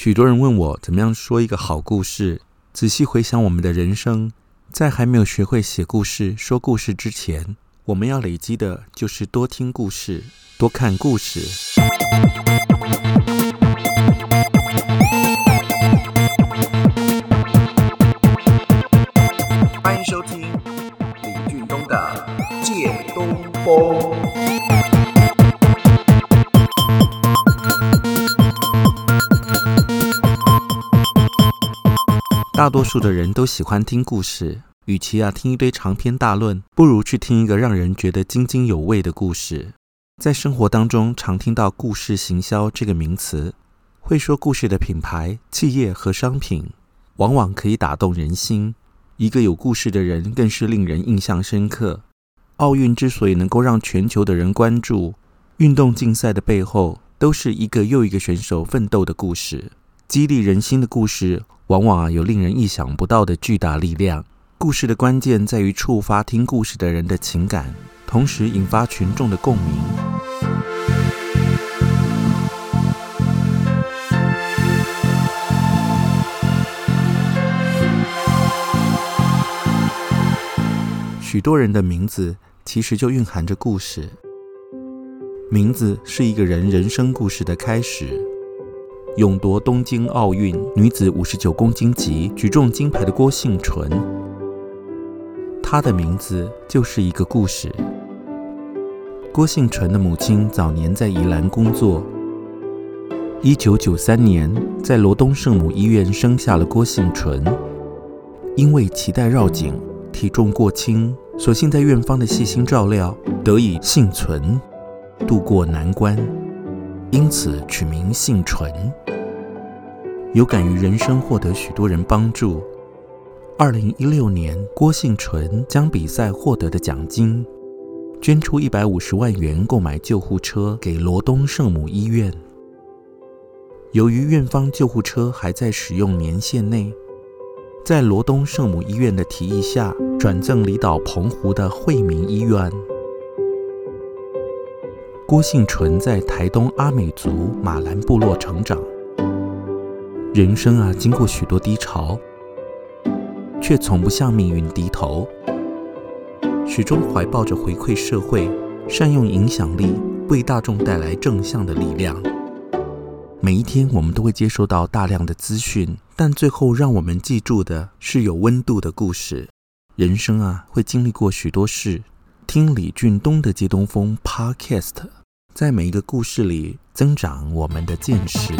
许多人问我怎么样说一个好故事。仔细回想我们的人生，在还没有学会写故事、说故事之前，我们要累积的就是多听故事、多看故事。欢迎收听李俊东的《借东风》。大多数的人都喜欢听故事，与其啊听一堆长篇大论，不如去听一个让人觉得津津有味的故事。在生活当中，常听到“故事行销”这个名词，会说故事的品牌、企业和商品，往往可以打动人心。一个有故事的人，更是令人印象深刻。奥运之所以能够让全球的人关注，运动竞赛的背后，都是一个又一个选手奋斗的故事，激励人心的故事。往往啊有令人意想不到的巨大力量。故事的关键在于触发听故事的人的情感，同时引发群众的共鸣。许多人的名字其实就蕴含着故事，名字是一个人人生故事的开始。勇夺东京奥运女子五十九公斤级举重金牌的郭婞淳，她的名字就是一个故事。郭婞淳的母亲早年在宜兰工作，一九九三年在罗东圣母医院生下了郭婞淳，因为脐带绕颈、体重过轻，所幸在院方的细心照料，得以幸存，度过难关。因此取名姓纯，有感于人生获得许多人帮助。二零一六年，郭姓纯将比赛获得的奖金捐出一百五十万元购买救护车给罗东圣母医院。由于院方救护车还在使用年限内，在罗东圣母医院的提议下，转赠离岛澎湖的惠民医院。郭婞淳在台东阿美族马兰部落成长，人生啊经过许多低潮，却从不向命运低头，始终怀抱着回馈社会、善用影响力、为大众带来正向的力量。每一天，我们都会接收到大量的资讯，但最后让我们记住的是有温度的故事。人生啊，会经历过许多事。听李俊东的《借东风》Podcast。在每一个故事里增长我们的见识。